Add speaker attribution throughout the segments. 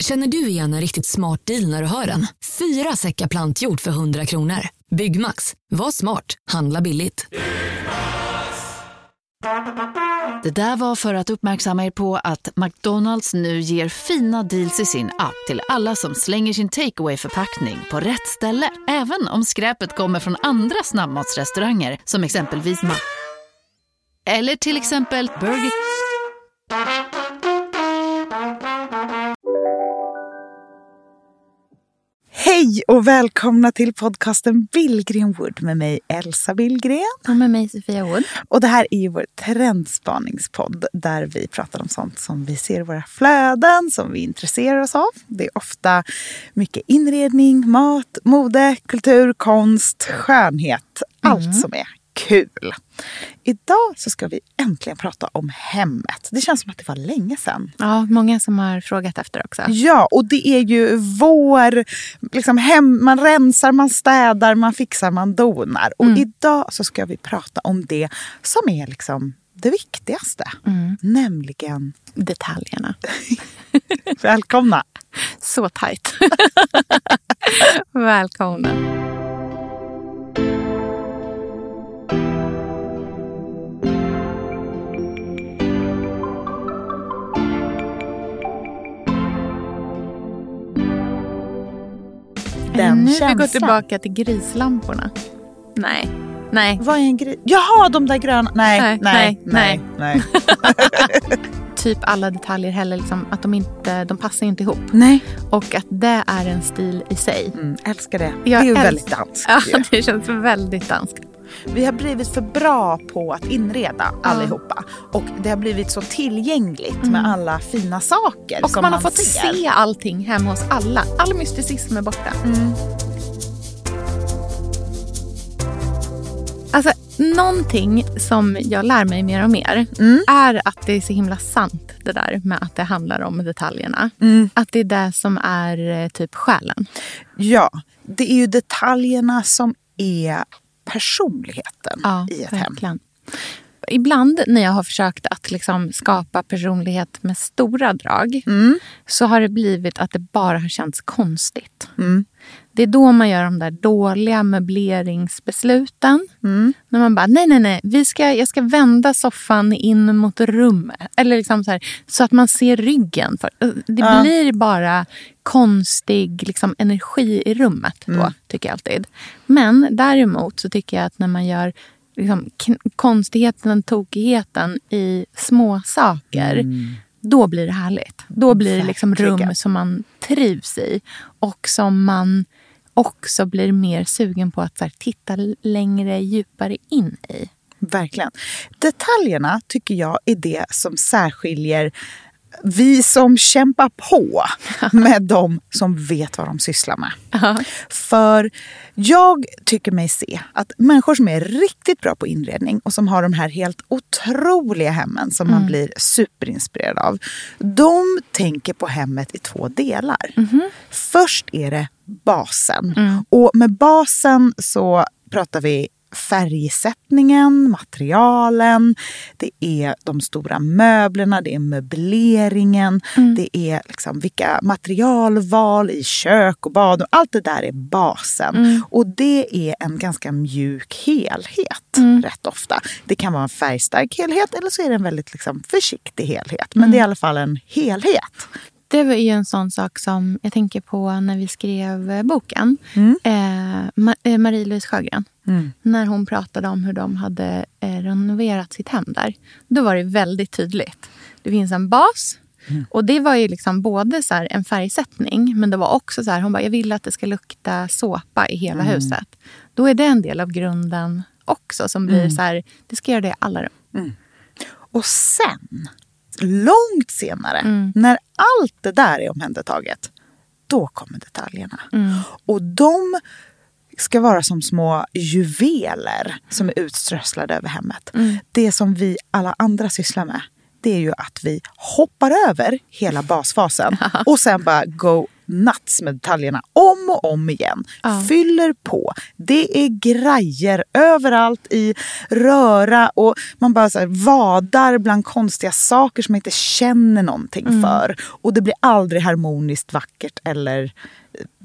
Speaker 1: Känner du igen en riktigt smart deal när du hör den? Fyra säckar plantjord för 100 kronor. Byggmax. Var smart. Handla billigt.
Speaker 2: Det där var för att uppmärksamma er på att McDonalds nu ger fina deals i sin app till alla som slänger sin takeaway förpackning på rätt ställe. Även om skräpet kommer från andra snabbmatsrestauranger som exempelvis Ma... Eller till exempel Burger...
Speaker 3: Hej och välkomna till podcasten Billgren Wood med mig Elsa Billgren.
Speaker 4: Och med mig Sofia Wood.
Speaker 3: Och det här är ju vår trendspaningspodd där vi pratar om sånt som vi ser i våra flöden, som vi intresserar oss av. Det är ofta mycket inredning, mat, mode, kultur, konst, skönhet. Allt
Speaker 4: Mm.
Speaker 3: som är kul. Idag så ska vi äntligen prata om hemmet. Det känns som att det var länge sedan.
Speaker 4: Ja, många som har frågat efter också.
Speaker 3: Ja, och det är ju vår... Liksom hem, man rensar, man städar, man fixar, man donar. Och idag så ska vi prata om det som är liksom det viktigaste. Nämligen...
Speaker 4: Detaljerna.
Speaker 3: Välkomna!
Speaker 4: Så tajt. Välkomna.
Speaker 3: Den
Speaker 4: nu vi
Speaker 3: känslan.
Speaker 4: går tillbaka till grislamporna. Nej. Nej.
Speaker 3: Vad är en grej? Jaha, de där gröna. Nej,
Speaker 4: Nej,
Speaker 3: nej, nej.
Speaker 4: nej,
Speaker 3: nej.
Speaker 4: Typ alla detaljer heller, liksom, att de inte de passar inte ihop.
Speaker 3: nej.
Speaker 4: Och att det är en stil i sig.
Speaker 3: Mm, älskar det.
Speaker 4: Jag
Speaker 3: det är ju väldigt danskt.
Speaker 4: Ja, det känns väldigt danskt.
Speaker 3: Vi har blivit för bra på att inreda allihopa. Och det har blivit så tillgängligt med alla fina saker
Speaker 4: Mm. Och
Speaker 3: som
Speaker 4: man har fått
Speaker 3: ser.
Speaker 4: se allting hemma hos alla. All mysticism är borta. Alltså, någonting som jag lär mig mer och mer är att det är så himla sant det där med att det handlar om detaljerna. Att det är det som är eh, typ själen.
Speaker 3: Ja, det är ju detaljerna som är personligheten
Speaker 4: Ja,
Speaker 3: i ett hem.
Speaker 4: verkligen. Ibland när jag har försökt att liksom skapa personlighet med stora drag så har det blivit att det bara har känts konstigt. Det är då man gör de där dåliga möbleringsbesluten. När man bara, nej, nej, nej, vi ska, jag ska vända soffan in mot rummet. Eller liksom så, här, så att man ser ryggen. För, det blir bara konstig liksom, energi i rummet då, tycker jag alltid. Men däremot så tycker jag att när man gör liksom, konstigheten, tokigheten i små saker då blir det härligt. Då blir det liksom rum som man trivs i och som man också blir mer sugen på att här, titta längre, djupare in i.
Speaker 3: Verkligen. Detaljerna tycker jag är det som särskiljer vi som kämpar på med de som vet vad de sysslar med. För jag tycker mig se att människor som är riktigt bra på inredning och som har de här helt otroliga hemmen som man blir superinspirerad av. De tänker på hemmet i två delar. Först är det basen. Och med basen så pratar vi färgsättningen, materialen, det är de stora möblerna, det är möbleringen, det är liksom vilka materialval i kök och bad. Och allt det där är basen. Och det är en ganska mjuk helhet rätt ofta. Det kan vara en färgstark helhet eller så är det en väldigt liksom, försiktig helhet. Men det är i alla fall en helhet.
Speaker 4: Det var ju en sån sak som jag tänker på när vi skrev eh, boken. Eh, Ma- eh, Marie-Louise Sjögren. När hon pratade om hur de hade eh, renoverat sitt hem där. Då var det väldigt tydligt. Det finns en bas. Och det var ju liksom både så en färgsättning men det var också så här, hon bara, jag vill att det ska lukta såpa i hela huset. Då är det en del av grunden också som blir så här, det ska göra det i alla rum.
Speaker 3: Och sen, långt senare, när allt det där är omhändertaget, då kommer detaljerna. Och de ska vara som små juveler som är utströsslade över hemmet. Det som vi alla andra sysslar med, det är ju att vi hoppar över hela basfasen och sen bara go nuts med detaljerna om och om igen.
Speaker 4: Ja.
Speaker 3: Fyller på. Det är grejer överallt i röra och man bara så här vadar bland konstiga saker som man inte känner någonting
Speaker 4: Mm.
Speaker 3: för. Och det blir aldrig harmoniskt vackert eller eh,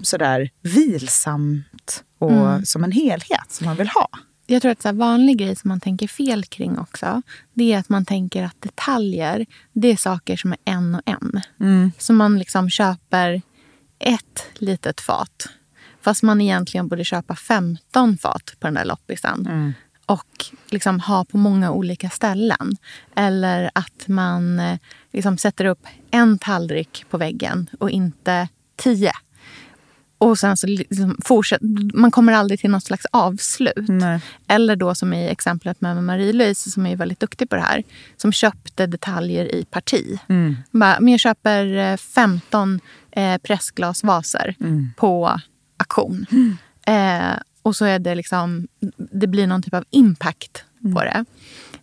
Speaker 3: sådär vilsamt och
Speaker 4: Mm.
Speaker 3: som en helhet som man vill ha.
Speaker 4: Jag tror att här vanlig grej som man tänker fel kring också, det är att man tänker att detaljer, det är saker som är en och en. Så man liksom köper ett litet fat. Fast man egentligen borde köpa 15 fat på den där loppisen. Och liksom ha på många olika ställen. Eller att man eh, liksom sätter upp en tallrik på väggen och inte tio. Och sen så liksom fortsätt, man kommer aldrig till något slags avslut.
Speaker 3: Nej.
Speaker 4: Eller då som i exemplet med Marie-Louise som är väldigt duktig på det här. Som köpte detaljer i parti. Bara, men jag köper eh, 15 eh, pressglasvaser på auktion. Eh, och så är det liksom, det blir någon typ av impact på det.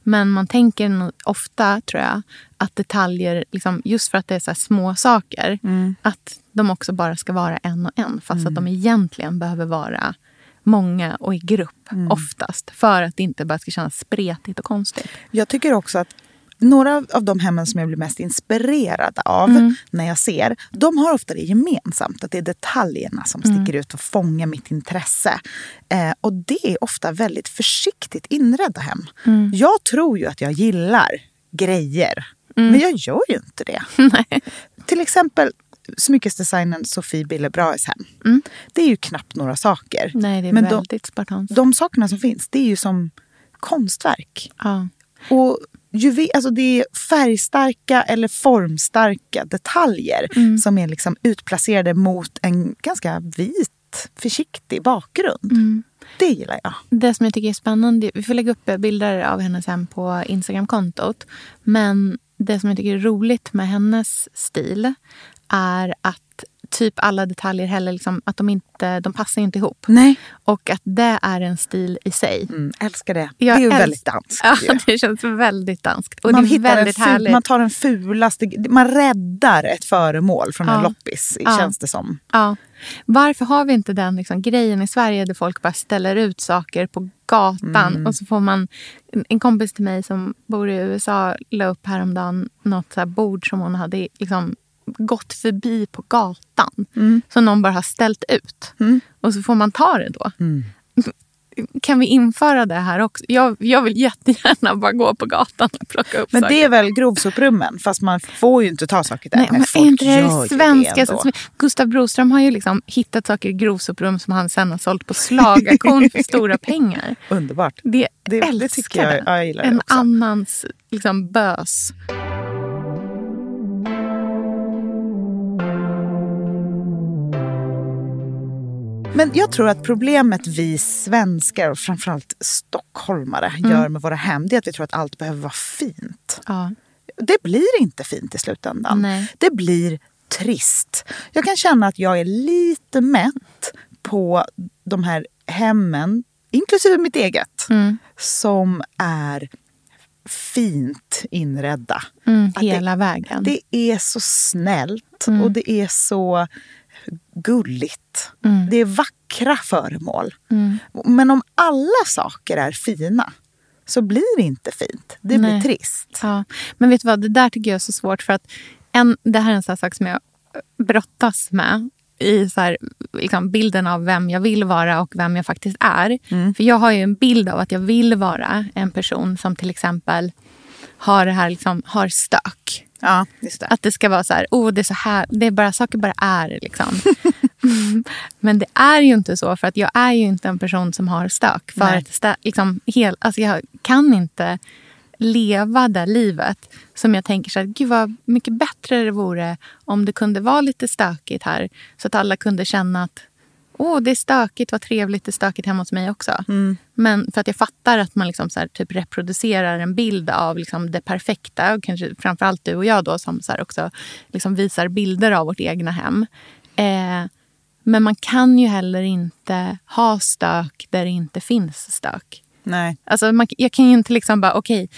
Speaker 4: Men man tänker ofta, tror jag, att detaljer, liksom, just för att det är så små saker, att de också bara ska vara en och en. Fast att de egentligen behöver vara många och i grupp oftast. För att det inte bara ska kännas spretigt och konstigt.
Speaker 3: Jag tycker också att några av- de hemmen som jag blir mest inspirerad av
Speaker 4: Mm.
Speaker 3: när jag ser, de har ofta det gemensamt. Att det är detaljerna som
Speaker 4: Mm.
Speaker 3: sticker ut och fångar mitt intresse. Eh, och det är ofta väldigt försiktigt inredda hem.
Speaker 4: Mm.
Speaker 3: Jag tror ju att jag gillar grejer.
Speaker 4: Mm.
Speaker 3: Men jag gör ju inte det. Till exempel smyckesdesignern Sofie Billebrahes hem. Det är ju knappt några saker.
Speaker 4: Mm. Nej, det är
Speaker 3: Men de,
Speaker 4: väldigt spartanskt.
Speaker 3: de sakerna som finns, det är ju som konstverk.
Speaker 4: Ja.
Speaker 3: Och juve, alltså det är färgstarka eller formstarka detaljer
Speaker 4: Mm.
Speaker 3: som är liksom utplacerade mot en ganska vit, försiktig bakgrund.
Speaker 4: Mm.
Speaker 3: Det gillar jag.
Speaker 4: Det som jag tycker är spännande, vi får lägga upp bilder av henne sen på Instagramkontot. Men det som jag tycker är roligt med hennes stil är att typ alla detaljer heller liksom, att de inte de passar inte ihop.
Speaker 3: Nej.
Speaker 4: Och att det är en stil i sig.
Speaker 3: Mm, älskar det.
Speaker 4: Jag
Speaker 3: det är ju väldigt danskt.
Speaker 4: Ja,
Speaker 3: ju.
Speaker 4: det känns väldigt danskt. Och
Speaker 3: man,
Speaker 4: det är
Speaker 3: en
Speaker 4: väldigt
Speaker 3: ful,
Speaker 4: härligt.
Speaker 3: man tar den fulaste, man räddar ett föremål från en
Speaker 4: Ja.
Speaker 3: loppis,
Speaker 4: Ja.
Speaker 3: känns det som.
Speaker 4: Ja. Varför har vi inte den liksom, grejen i Sverige där folk bara ställer ut saker på gatan
Speaker 3: Mm.
Speaker 4: och så får man... En, en kompis till mig som bor i USA la upp häromdagen något så bord som hon hade liksom, gått förbi på gatan.
Speaker 3: Mm.
Speaker 4: Som någon bara har ställt ut. Och så får man ta det då.
Speaker 3: Mm.
Speaker 4: Kan vi införa det här också? Jag, jag vill jättegärna bara gå på gatan och plocka upp
Speaker 3: Men
Speaker 4: saker.
Speaker 3: det är väl grovsoprummen, fast man får ju inte ta saker där.
Speaker 4: Nej, men
Speaker 3: folk
Speaker 4: inte det det svenska? Så- Gustav Broström har ju liksom hittat saker i grovsoprum som han sen har sålt på slagauktion för stora pengar.
Speaker 3: Underbart.
Speaker 4: Det,
Speaker 3: Det- det
Speaker 4: älskar
Speaker 3: tycker jag-
Speaker 4: det.
Speaker 3: ja, jag gillar det
Speaker 4: En
Speaker 3: också.
Speaker 4: annans liksom, bös.
Speaker 3: Men jag tror att problemet vi svenskar och framförallt stockholmare
Speaker 4: Mm.
Speaker 3: gör med våra hem, det är att vi tror att allt behöver vara fint.
Speaker 4: Ja.
Speaker 3: Det blir inte fint i slutändan.
Speaker 4: Nej.
Speaker 3: Det blir trist. Jag kan känna att jag är lite mätt på de här hemmen, inklusive mitt eget,
Speaker 4: Mm.
Speaker 3: som är fint inredda.
Speaker 4: Mm,
Speaker 3: Att det-
Speaker 4: hela vägen.
Speaker 3: Det är så snällt
Speaker 4: Mm.
Speaker 3: och det är så gulligt.
Speaker 4: Mm.
Speaker 3: Det är vackra föremål.
Speaker 4: Mm.
Speaker 3: Men om alla saker är fina så blir det inte fint. Det blir
Speaker 4: Nej.
Speaker 3: trist.
Speaker 4: Ja. Men vet du vad, det där tycker jag är så svårt. för att en, Det här är en sån sak som jag brottas med i så här, liksom bilden av vem jag vill vara och vem jag faktiskt är. För jag har ju en bild av att jag vill vara en person som till exempel har det här liksom, har stök.
Speaker 3: Ja, just det.
Speaker 4: Att det ska vara så här, oh, det är så här, det är bara, saker bara är. Liksom. Mm. Men det är ju inte så, för att jag är ju inte en person som har stök. För
Speaker 3: Nej.
Speaker 4: att stä, liksom, hel, alltså jag kan inte leva det livet som jag tänker så här, gud vad mycket bättre det vore om det kunde vara lite stökigt här. Så att alla kunde känna att åh, det är stökigt, vad trevligt, det är stökigt hemma hos mig också. Men för att jag fattar att man liksom så här, typ reproducerar en bild av liksom det perfekta. Och kanske framförallt du och jag då som så också liksom visar bilder av vårt egna hem. Eh, men man kan ju heller inte ha stök där det inte finns stök.
Speaker 3: Nej.
Speaker 4: Alltså man, jag kan ju inte liksom bara, okej,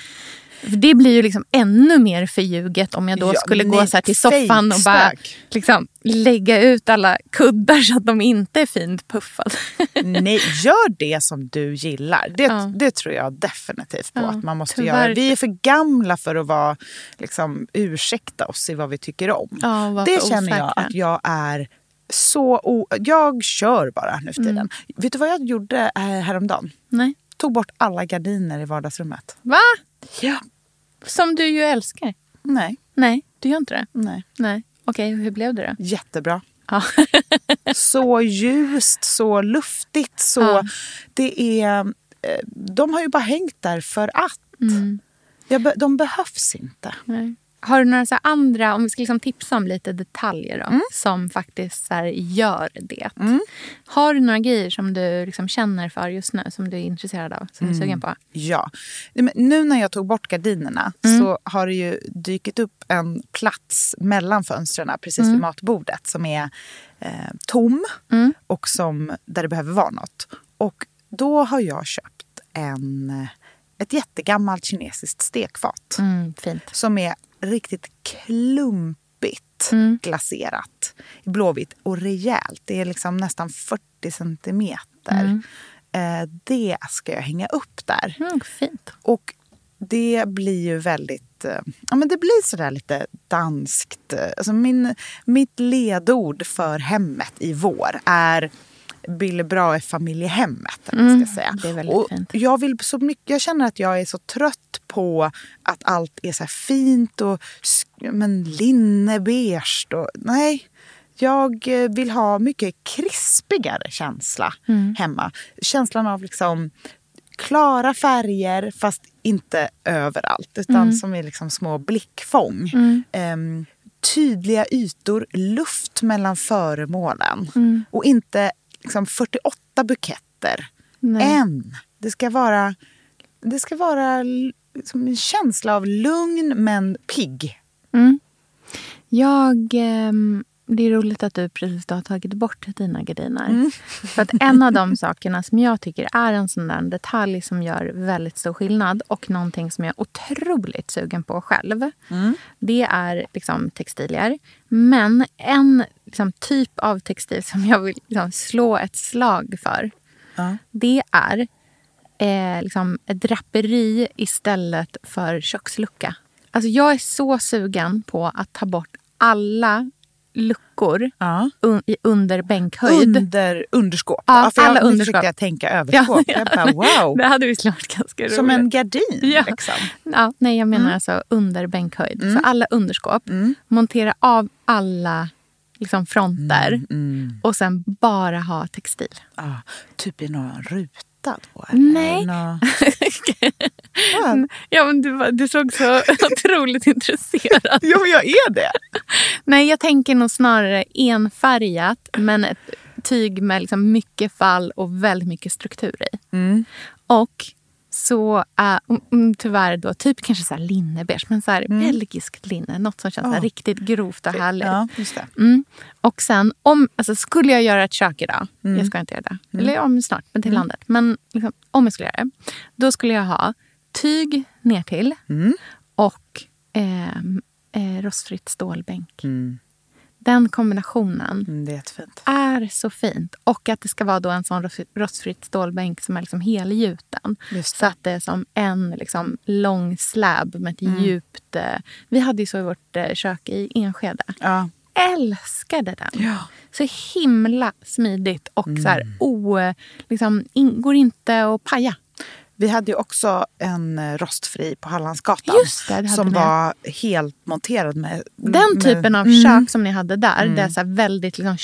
Speaker 4: För det blir ju liksom ännu mer förljuget om jag då
Speaker 3: Ja,
Speaker 4: skulle gå så till soffan och bara liksom, lägga ut alla kuddar så att de inte är fint puffade.
Speaker 3: Nej, gör det som du gillar. Det,
Speaker 4: Ja.
Speaker 3: det tror jag definitivt på
Speaker 4: Ja,
Speaker 3: att man måste
Speaker 4: tyvärr.
Speaker 3: göra. Vi är för gamla för att vara, liksom, ursäkta oss i vad vi tycker om. Det känner jag
Speaker 4: osäkra.
Speaker 3: att jag är så... O- jag kör bara nu för tiden.
Speaker 4: Mm.
Speaker 3: Vet du vad jag gjorde eh, häromdagen?
Speaker 4: Nej.
Speaker 3: Tog bort alla gardiner i vardagsrummet.
Speaker 4: Va?
Speaker 3: Ja.
Speaker 4: Som du ju älskar.
Speaker 3: Nej,
Speaker 4: Nej, du gör inte det?
Speaker 3: nej.
Speaker 4: Nej. Okej, hur blev det då?
Speaker 3: Jättebra.
Speaker 4: Ja.
Speaker 3: så ljust, så luftigt. Så
Speaker 4: Ja.
Speaker 3: det är, eh, de har ju bara hängt där för att.
Speaker 4: Mm.
Speaker 3: De behövs inte.
Speaker 4: Nej. Har du några så andra, om vi ska liksom tipsa om lite detaljer då,
Speaker 3: Mm.
Speaker 4: som faktiskt så gör det? Har du några grejer som du liksom känner för just nu, som du är intresserad av, som du
Speaker 3: Mm.
Speaker 4: är sugen på?
Speaker 3: Ja. Nu när jag tog bort gardinerna
Speaker 4: Mm.
Speaker 3: så har det ju dykt upp en plats mellan fönstren precis
Speaker 4: Mm.
Speaker 3: vid matbordet som är eh, tom
Speaker 4: Mm.
Speaker 3: och som, där det behöver vara något. Och då har jag köpt en, ett jättegammalt kinesiskt stekfat.
Speaker 4: Mm,
Speaker 3: som är riktigt klumpigt
Speaker 4: Mm.
Speaker 3: glaserat. i Blåvitt och rejält. Det är liksom nästan 40 centimeter. Eh, det ska jag hänga upp där.
Speaker 4: Mm, fint.
Speaker 3: Och det blir ju väldigt... eh, Ja, men det blir sådär lite danskt. Alltså min, mitt ledord för hemmet i vår är Billy Brahe familjehemmet. man ska säga.
Speaker 4: Mm, det är väldigt
Speaker 3: och
Speaker 4: fint.
Speaker 3: Jag, vill så mycket, jag känner att jag är så trött på att allt är så fint och men linne, beige. Och, nej, jag eh, vill ha mycket krispigare känsla
Speaker 4: Mm.
Speaker 3: hemma. Känslan av liksom klara färger fast inte överallt utan
Speaker 4: Mm.
Speaker 3: som är liksom små blickfång. Ehm, tydliga ytor, luft mellan föremålen
Speaker 4: Mm.
Speaker 3: och inte liksom 48 buketter.
Speaker 4: Nej.
Speaker 3: En. Det ska vara, det ska vara liksom en känsla av lugn men pigg.
Speaker 4: Mm. Jag, ehm, det är roligt att du precis har tagit bort dina gardiner.
Speaker 3: Mm.
Speaker 4: För att en av de sakerna som jag tycker är en sån där detalj som gör väldigt stor skillnad och någonting som jag är otroligt sugen på själv.
Speaker 3: Mm.
Speaker 4: Det är liksom textilier. Men en liksom, typ av textil som jag vill liksom, slå ett slag för.
Speaker 3: Ja.
Speaker 4: Det är eh, liksom draperi istället för kökslucka. Alltså jag är så sugen på att ta bort alla luckor
Speaker 3: Ja.
Speaker 4: un, under bänkhöjd.
Speaker 3: Under underskåp.
Speaker 4: Ja,
Speaker 3: för
Speaker 4: alla
Speaker 3: jag,
Speaker 4: underskåp.
Speaker 3: försökte jag tänka överskåp. Jag bara, wow.
Speaker 4: Det hade visst varit ganska roligt.
Speaker 3: Som en gardin.
Speaker 4: Ja.
Speaker 3: Liksom.
Speaker 4: Ja, nej, jag menar alltså under bänkhöjd.
Speaker 3: Mm.
Speaker 4: Så alla underskåp. Montera av alla liksom, fronter
Speaker 3: Mm.
Speaker 4: och sen bara ha textil.
Speaker 3: Ja, typ i någon ruta då? eller?
Speaker 4: Nej.
Speaker 3: Nå- Ja.
Speaker 4: Ja, men du, var- du såg så otroligt intresserad.
Speaker 3: Jo, men jag är det.
Speaker 4: Nej, jag tänker nog snarare enfärgat men ett tyg med liksom mycket fall och väldigt mycket struktur i.
Speaker 3: Mm.
Speaker 4: Och så är mm, tyvärr då typ kanske så här linnebeige, men så här belgiskt linne. Något som känns
Speaker 3: Ja.
Speaker 4: riktigt grovt och härligt.
Speaker 3: Ja.
Speaker 4: Mm. Och sen, om, alltså skulle jag göra ett kök idag, jag ska inte göra det, eller om snart, men till landet. Men liksom, om jag skulle göra det, då skulle jag ha tyg ner till och ehm, eh, rostfritt stålbänk. Den kombinationen
Speaker 3: Mm, är
Speaker 4: är så fint. Och att det ska vara då en sån rost- rostfritt stålbänk som är liksom helgjuten. Så att det är som en liksom lång slab med ett djupt... Eh, vi hade ju så i vårt eh, kök i Enskede.
Speaker 3: Ja.
Speaker 4: Älskade den.
Speaker 3: Ja.
Speaker 4: Så himla smidigt och så här, o, liksom, in, går inte att paja.
Speaker 3: Vi hade ju också en eh, rostfri på Hallandsgatan.
Speaker 4: Det,
Speaker 3: som
Speaker 4: ni.
Speaker 3: var helt monterad med...
Speaker 4: Den
Speaker 3: med,
Speaker 4: typen av
Speaker 3: Mm.
Speaker 4: kök som ni hade där, det är så här väldigt liksom,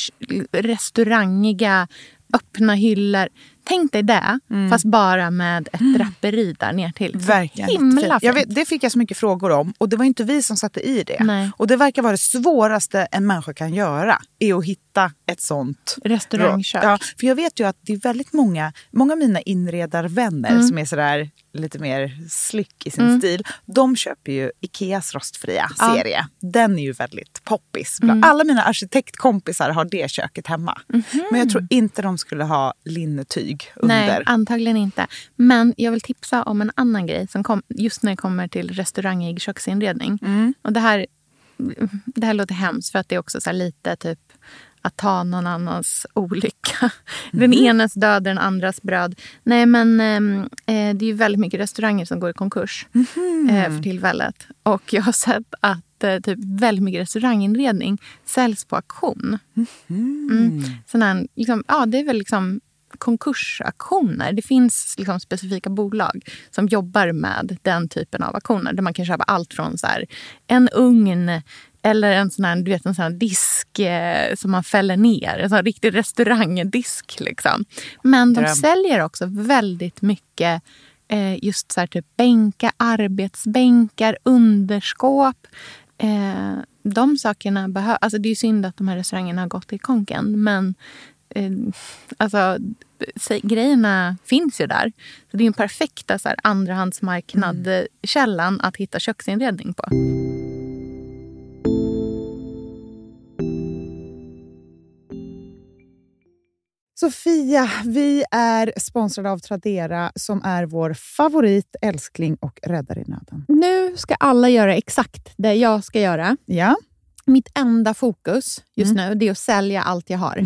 Speaker 4: restaurangiga, öppna hyllor. Tänk dig det, fast bara med ett draperi där ner till.
Speaker 3: Verkligen.
Speaker 4: Himla fint.
Speaker 3: vet, det fick jag så mycket frågor om. Och det var inte vi som satte i det.
Speaker 4: Nej.
Speaker 3: Och det verkar vara det svåraste en människa kan göra. Är att hitta ett sånt
Speaker 4: Restaurangkök.
Speaker 3: Ja, för jag vet ju att det är väldigt många, många av mina inredarvänner
Speaker 4: Mm.
Speaker 3: som är sådär lite mer slick i sin stil. De köper ju Ikeas rostfria
Speaker 4: Ja. Mm.
Speaker 3: serie. Den är ju väldigt poppis. Bland- Alla mina arkitektkompisar har det köket hemma. Men jag tror inte de skulle ha linnetyg under.
Speaker 4: Nej, antagligen inte. Men jag vill tipsa om en annan grej som kom, just när det kommer till restaurangig köksinredning.
Speaker 3: Mm.
Speaker 4: Och det här, det här låter hemskt för att det är också så lite typ att ta någon annans olycka. Den
Speaker 3: Mhm.
Speaker 4: enas död, den andras bröd. Nej, men ehm, eh, det är ju väldigt mycket restauranger som går i konkurs
Speaker 3: Mhm.
Speaker 4: eh, för tillfället. Och jag har sett att eh, typ väldigt mycket restauranginredning säljs på auktion. Mm. Sån här, liksom, ja, det är väl liksom konkursaktioner. Det finns liksom specifika bolag som jobbar med den typen av auktioner. Där man kan köpa allt från så här, en ugn eller en sån här, du vet, en sån disk eh, som man fäller ner. En sån riktig restaurangdisk. Liksom. Men de
Speaker 3: Dröm.
Speaker 4: säljer också väldigt mycket eh, just så här, typ bänkar, arbetsbänkar, underskåp. Eh, de sakerna behövs. Alltså det är ju synd att de här restaurangerna har gått i konken. Men eh, alltså, se- grejerna finns ju där. Så det är den en perfekta så här, andrahandsmarknadkällan att hitta köksinredning på.
Speaker 3: Sofia, vi är sponsrade av Tradera som är vår favorit, älskling och räddare i nöden.
Speaker 4: Nu ska alla göra exakt det jag ska göra.
Speaker 3: Ja,
Speaker 4: Mitt enda fokus just nu det är att sälja allt jag har.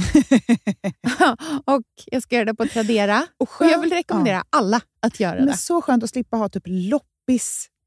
Speaker 4: och Jag ska göra det på Tradera.
Speaker 3: Och
Speaker 4: Och jag vill rekommendera alla att göra
Speaker 3: men
Speaker 4: det.
Speaker 3: så skönt att slippa ha typ loppis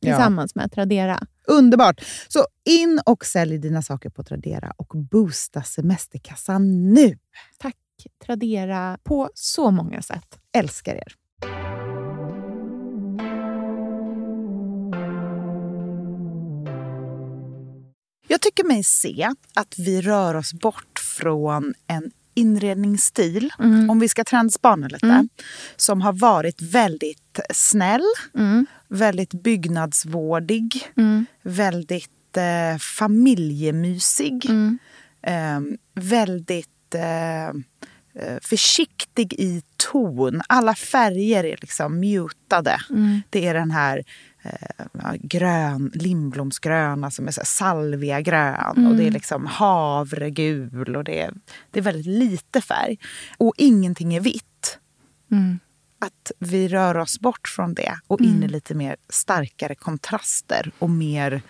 Speaker 3: Ja.
Speaker 4: tillsammans med Tradera.
Speaker 3: Underbart! Så in och sälj dina saker på Tradera och boosta semesterkassan nu.
Speaker 4: Tack Tradera på så många sätt.
Speaker 3: Älskar er! Jag tycker mig se att vi rör oss bort från en inredningsstil, om vi ska trendspana lite, som har varit väldigt snäll,
Speaker 4: Mm.
Speaker 3: Väldigt byggnadsvårdig,
Speaker 4: Mm.
Speaker 3: väldigt eh, familjemysig,
Speaker 4: Mm.
Speaker 3: eh, väldigt eh, försiktig i ton. Alla färger är liksom mutade.
Speaker 4: Mm.
Speaker 3: Det är den här eh, grön, Lindblomsgröna som är så salviagrön och det är liksom havregul och det är, det är väldigt lite färg. Och ingenting är vitt.
Speaker 4: Mm.
Speaker 3: Att vi rör oss bort från det och in i lite mer starkare kontraster och mer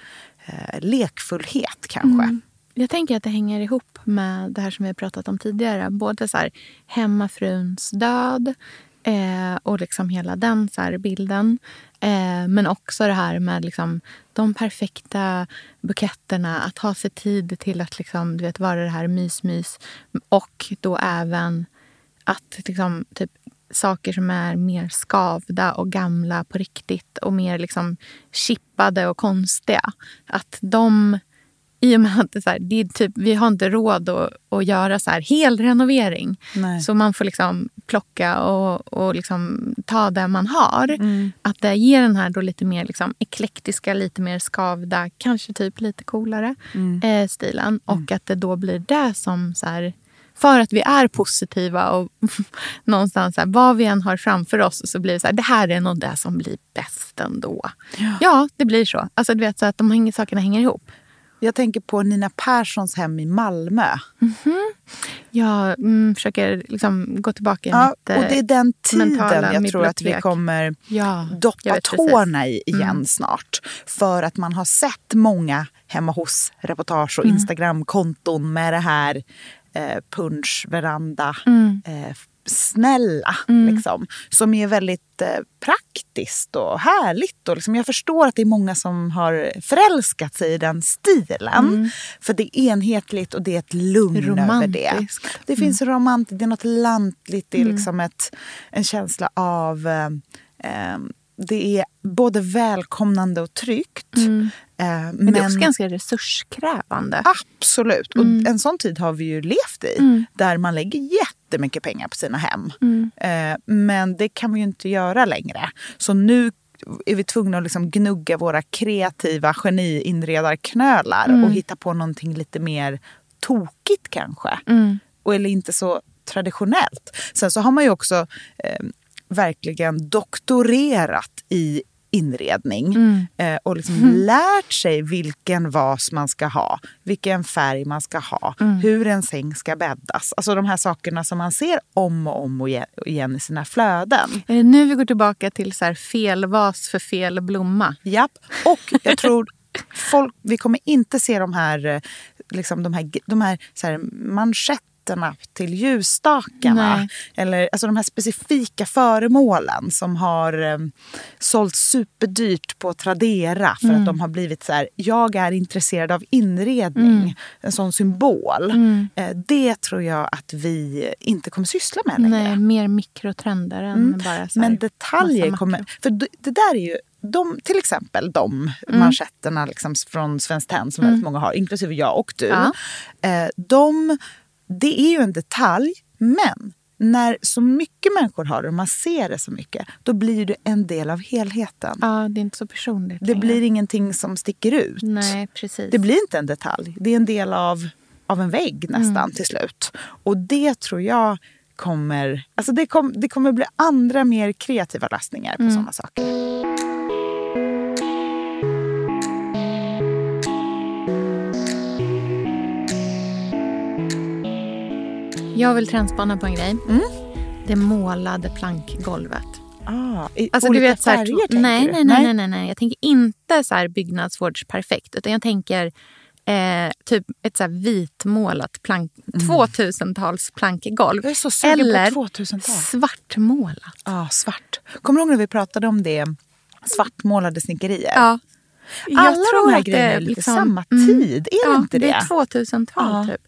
Speaker 3: eh, lekfullhet kanske.
Speaker 4: Jag tänker att det hänger ihop med det här som vi har pratat om tidigare. Både så här, hemmafruns död eh, och liksom hela den så här, bilden. Eh, men också det här med liksom, de perfekta buketterna. Att ha sig tid till att liksom, du vet, vara det här mys-mys. Och då även att liksom, typ, saker som är mer skavda och gamla på riktigt och mer liksom chippade och konstiga. Att de i och med att det, är så här, det är typ, vi har inte råd att, att göra så här hel renovering.
Speaker 3: Nej.
Speaker 4: Så man får liksom plocka och, och liksom ta det man har.
Speaker 3: Mm.
Speaker 4: Att det ger den här då lite mer liksom eklektiska, lite mer skavda, kanske typ lite coolare
Speaker 3: Mm.
Speaker 4: eh, stilen. Och att det då blir det som så här, för att vi är positiva och någonstans så här, vad vi än har framför oss så blir det så här, det här är nog det som blir bäst ändå. Ja, det blir så. Alltså du vet så att de hänger, sakerna hänger ihop.
Speaker 3: Jag tänker på Nina Perssons hem i Malmö.
Speaker 4: Jag mm, försöker liksom gå tillbaka i
Speaker 3: Ja,
Speaker 4: mitt...
Speaker 3: och det är den
Speaker 4: mentala
Speaker 3: tiden jag tror att vi kommer
Speaker 4: ja,
Speaker 3: doppa tårna i igen snart. För att man har sett många hemma hos-reportage och Instagramkonton med det här eh, punschveranda.
Speaker 4: Mm.
Speaker 3: Eh, snälla. Liksom, som är väldigt eh, praktiskt och härligt. Och liksom, jag förstår att det är många som har förälskat sig i den stilen.
Speaker 4: Mm.
Speaker 3: För det är enhetligt och det är ett lugn över det.
Speaker 4: Romantiskt. Mm.
Speaker 3: Det finns romantiskt, det är något lantligt, det är liksom ett, en känsla av eh, eh, det är både välkomnande och tryggt.
Speaker 4: Mm. Men, det är också ganska resurskrävande.
Speaker 3: Absolut. Och en sån tid har vi ju levt i. Där man lägger jättemycket pengar på sina hem. Eh, men det kan vi ju inte göra längre. Så nu är vi tvungna att liksom gnugga våra kreativa geni-inredarknölar och hitta på någonting lite mer tokigt kanske. Och, eller inte så traditionellt. Sen så har man ju också eh, verkligen doktorerat i inredning eh, och liksom lärt sig vilken vas man ska ha, vilken färg man ska ha, hur en säng ska bäddas. Alltså de här sakerna som man ser om och om och igen- i sina flöden.
Speaker 4: Är det nu vi går tillbaka till så fel vas för fel blomma?
Speaker 3: Japp. Och jag tror folk, vi kommer inte se de här, eh, liksom de här, de här, så här manschetterna till ljusstakarna.
Speaker 4: Nej.
Speaker 3: Eller alltså de här specifika föremålen som har eh, sålt superdyrt på Tradera för att de har blivit så här, jag är intresserad av inredning. En sån symbol. Eh, det tror jag att vi inte kommer syssla med längre.
Speaker 4: Nej, mer mikrotrender än bara så här
Speaker 3: Men detaljer kommer... För det det där är ju... De, till exempel de manschetterna liksom från Svenskt Tenn som väldigt många har, inklusive jag och du.
Speaker 4: Ja.
Speaker 3: Eh, de, det är ju en detalj, men när så mycket människor har det och man ser det så mycket, då blir det en del av helheten.
Speaker 4: Ja, det är inte så personligt
Speaker 3: Det
Speaker 4: längre.
Speaker 3: blir ingenting som sticker ut.
Speaker 4: Nej, precis.
Speaker 3: Det blir inte en detalj. Det är en del av, av en vägg nästan till slut. Och det tror jag kommer... Alltså det, kom, det kommer bli andra mer kreativa lösningar på sådana saker.
Speaker 4: Jag vill trendspana på en grej.
Speaker 3: Mm.
Speaker 4: Det målade plankgolvet.
Speaker 3: Ah, i
Speaker 4: Alltså,
Speaker 3: olika
Speaker 4: du vet, så här,
Speaker 3: färger, tänker
Speaker 4: nej,
Speaker 3: du?
Speaker 4: nej, nej, nej, nej, nej. Jag tänker inte så här byggnadsvårdsperfekt. Utan jag tänker eh, typ ett så här vitmålat plank, 2000-tals plankgolv.
Speaker 3: Jag är så sugen på
Speaker 4: Eller
Speaker 3: 2000-tal.
Speaker 4: svartmålat.
Speaker 3: Ah, svart. Kommer du ihåg när vi pratade om det? Svartmålade snickerier.
Speaker 4: Ja. Jag
Speaker 3: Alla
Speaker 4: tror
Speaker 3: de här grejerna
Speaker 4: är
Speaker 3: är lite
Speaker 4: liksom-
Speaker 3: samma
Speaker 4: mm.
Speaker 3: tid. Är
Speaker 4: ja,
Speaker 3: det inte det?
Speaker 4: det är 2000-tal
Speaker 3: Ja.
Speaker 4: typ.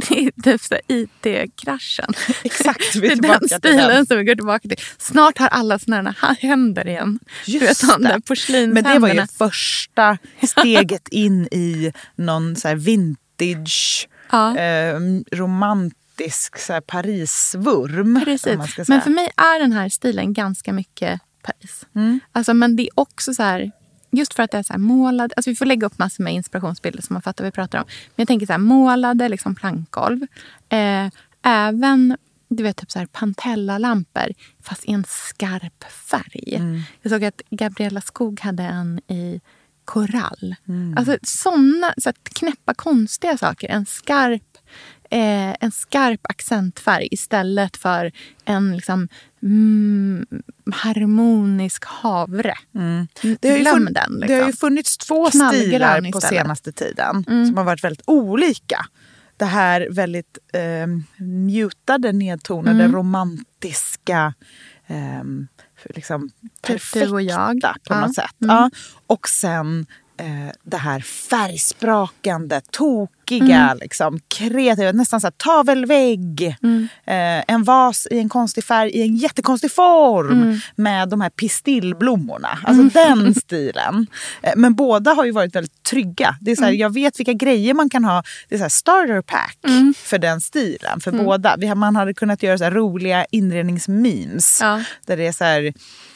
Speaker 4: Det är typ så IT-kraschen.
Speaker 3: Exakt, vi
Speaker 4: det
Speaker 3: är
Speaker 4: är
Speaker 3: tillbaka
Speaker 4: den stilen
Speaker 3: den.
Speaker 4: som vi går tillbaka till. Snart har alla såna här händer igen. du vet,
Speaker 3: Just
Speaker 4: de där
Speaker 3: det.
Speaker 4: porslinshänderna.
Speaker 3: Men det var ju första steget in i någon så vintage,
Speaker 4: Ja.
Speaker 3: eh, romantisk så Parisvurm.
Speaker 4: Precis. Men för mig är den här stilen ganska mycket Paris.
Speaker 3: Mm.
Speaker 4: Alltså, men det är också så här... Just för att det är så här målad... Alltså vi får lägga upp massor med inspirationsbilder så man fattar vad vi pratar om. Men jag tänker så här målade liksom plankgolv. Eh, även du vet, typ så här pantellalampor fast i en skarp färg.
Speaker 3: Mm.
Speaker 4: Jag såg att Gabriella Skog hade en i korall.
Speaker 3: Mm.
Speaker 4: Alltså såna så här, knäppa konstiga saker. En skarp eh, en skarp accentfärg istället för en liksom, mm, harmonisk havre.
Speaker 3: Det har, ju
Speaker 4: Glöm
Speaker 3: funn-
Speaker 4: den. Liksom.
Speaker 3: det har ju funnits två stilar på senaste tiden som har varit väldigt olika. Det här väldigt eh, mutade, nedtonade, romantiska, eh, liksom
Speaker 4: Typ
Speaker 3: perfekta
Speaker 4: du och jag.
Speaker 3: på
Speaker 4: Ja.
Speaker 3: något sätt. Ja. Och sen eh, det här färgsprakande, tokiga, liksom, kreativa, nästan så här tavelvägg. Eh, en vas i en konstig färg i en jättekonstig form med de här pistillblommorna. Alltså den stilen. Eh, men båda har ju varit väldigt trygga. Det är så här, Jag vet vilka grejer man kan ha. Det är så här starter pack för den stilen, för båda. Vi har, man hade kunnat göra så här roliga inredningsmemes.
Speaker 4: Ja.
Speaker 3: Där det är så här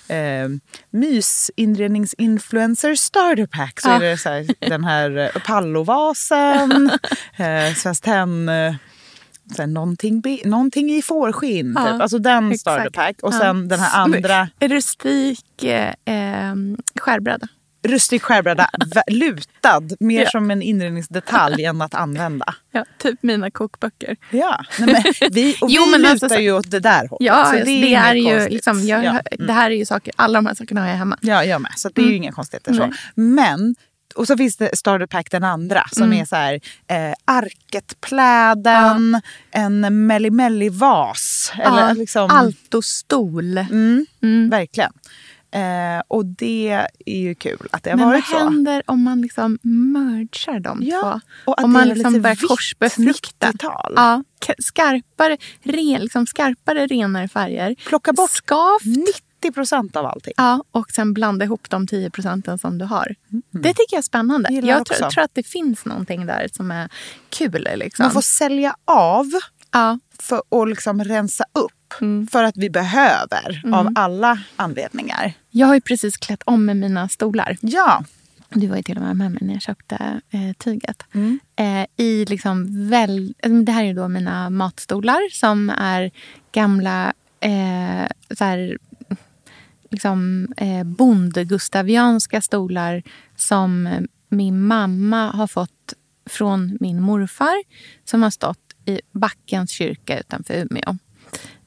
Speaker 3: eh, mysinredningsinfluencer starter pack. Så
Speaker 4: Ja.
Speaker 3: är det så här, den här eh, Apollo-vasen, eh, Svenskt Tenn, eh, någonting, någonting i fårskinn.
Speaker 4: Ja,
Speaker 3: typ. Alltså den starter pack. Och
Speaker 4: Ja.
Speaker 3: sen den här andra,
Speaker 4: Rustik eh, eh, skärbräda.
Speaker 3: rustik skärbräda, lutad. Mer
Speaker 4: Ja.
Speaker 3: som en inredningsdetalj än att använda.
Speaker 4: Ja, typ mina kokböcker.
Speaker 3: Ja, nej, men vi, och
Speaker 4: Jo,
Speaker 3: vi
Speaker 4: men
Speaker 3: lutar
Speaker 4: alltså så-
Speaker 3: ju åt det där hållet.
Speaker 4: Ja,
Speaker 3: så
Speaker 4: det,
Speaker 3: inget
Speaker 4: är ju liksom, jag,
Speaker 3: Ja.
Speaker 4: det här är ju saker, alla de här sakerna har jag hemma.
Speaker 3: Ja, jag med. Så det är ju inga konstigheter. Så. Men Och så finns det Starter Pack den andra som
Speaker 4: Mm.
Speaker 3: är så här eh, arketpläden, en melli-melli-vas.
Speaker 4: Ja,
Speaker 3: liksom,
Speaker 4: Altostol.
Speaker 3: Mm,
Speaker 4: Mm.
Speaker 3: Verkligen. Eh, och det är ju kul att det har
Speaker 4: Men vad
Speaker 3: varit så.
Speaker 4: händer om man liksom mergar de
Speaker 3: Ja,
Speaker 4: två?
Speaker 3: och att
Speaker 4: om
Speaker 3: det
Speaker 4: man
Speaker 3: är
Speaker 4: liksom
Speaker 3: lite
Speaker 4: börjar korsbefrukta.
Speaker 3: 90-tal.
Speaker 4: Ja, skarpare, ren, liksom skarpare, renare färger.
Speaker 3: Plocka bort
Speaker 4: Skavt.
Speaker 3: 90 procent av allting.
Speaker 4: Ja, och sen blanda ihop de 10 procenten som du har. Det tycker jag är spännande. Jag
Speaker 3: också.
Speaker 4: tror, tror att det finns någonting där som är kul. Liksom.
Speaker 3: Man får sälja av
Speaker 4: ja.
Speaker 3: för att liksom rensa upp.
Speaker 4: Mm.
Speaker 3: För att vi behöver av alla anledningar.
Speaker 4: Jag har ju precis klätt om med mina stolar.
Speaker 3: Ja.
Speaker 4: Du var ju till och med med mig när jag köpte eh, tyget.
Speaker 3: Mm.
Speaker 4: Eh, I liksom väl, eh, det här är då mina matstolar som är gamla eh, så här, liksom, eh, bondegustavianska stolar som min mamma har fått från min morfar som har stått i Backens kyrka utanför Umeå.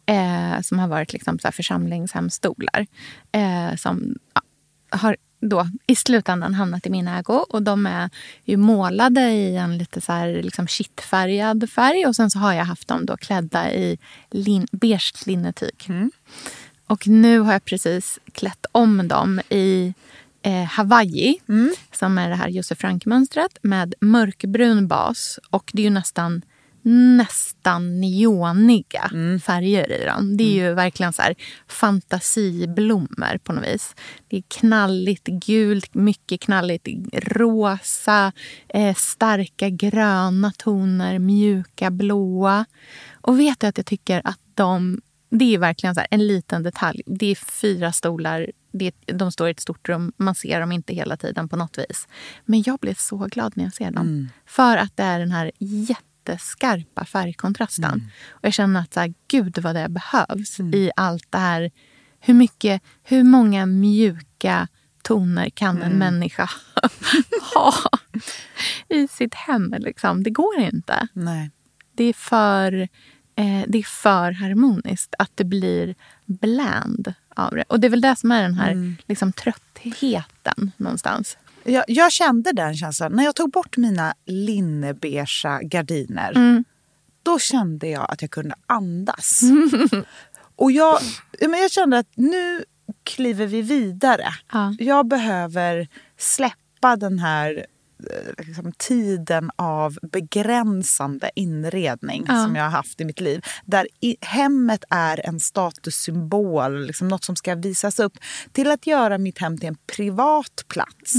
Speaker 4: Eh, som har varit liksom så här församlingshemstolar. Eh, som ja, har då i slutändan hamnat i min ägo. Och de är ju målade i en lite så här liksom kittfärgad färg. Och sen så har jag haft dem då klädda i lin, beige linnetyg. Mm. Och nu har jag precis klätt om dem i eh, Hawaii. Som är det här Josef Frank-mönstret med mörkbrun bas. Och det är ju nästan nästan neoniga färger i dem. Det är ju verkligen så här fantasiblommor på något vis. Det är knalligt gult, mycket knalligt rosa, eh, starka gröna toner, mjuka blåa. Och vet du att jag tycker att de det är verkligen så här, en liten detalj. Det är fyra stolar. Det är, de står i ett stort rum. Man ser dem inte hela tiden på något vis. Men jag blev så glad när jag ser dem. För att det är den här jätteskarpa färgkontrasten. Och jag känner att så här, gud vad det behövs i allt det här. Hur, mycket, hur många mjuka toner kan en människa ha i sitt hem? Liksom? Det går inte.
Speaker 3: Nej.
Speaker 4: Det är för, eh, det är för harmoniskt att det blir bland av det. Och det är väl det som är den här liksom, tröttheten någonstans.
Speaker 3: Jag, jag kände den känslan. När jag tog bort mina linnebeiga gardiner.
Speaker 4: Mm.
Speaker 3: Då kände jag att jag kunde andas. Och jag, ja, men jag kände att nu kliver vi vidare.
Speaker 4: Ja.
Speaker 3: Jag behöver släppa den här liksom, tiden av begränsande inredning
Speaker 4: Ja.
Speaker 3: som jag har haft i mitt liv. Där i, hemmet är en statussymbol, liksom något som ska visas upp. Till att göra mitt hem till en privat plats.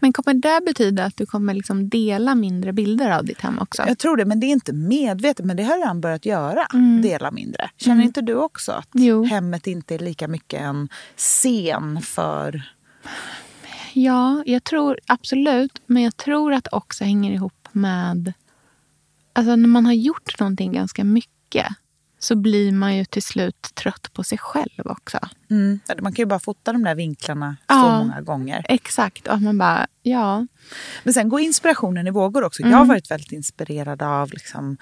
Speaker 4: Men kommer det betyda att du kommer liksom dela mindre bilder av ditt hem också?
Speaker 3: Jag tror det, men det är inte medvetet. Men det har jag redan börjat göra. Dela mindre. Känner inte du också att
Speaker 4: Jo.
Speaker 3: hemmet inte är lika mycket en scen för...
Speaker 4: Ja, jag tror absolut. Men jag tror att det också hänger ihop med... Alltså när man har gjort någonting ganska mycket så blir man ju till slut trött på sig själv också.
Speaker 3: Mm. Man kan ju bara fota de där vinklarna så
Speaker 4: Ja.
Speaker 3: många gånger.
Speaker 4: Exakt. Och man bara, ja.
Speaker 3: Men sen går inspirationen i vågor också. Jag
Speaker 4: Mm.
Speaker 3: har varit väldigt inspirerad av liksom,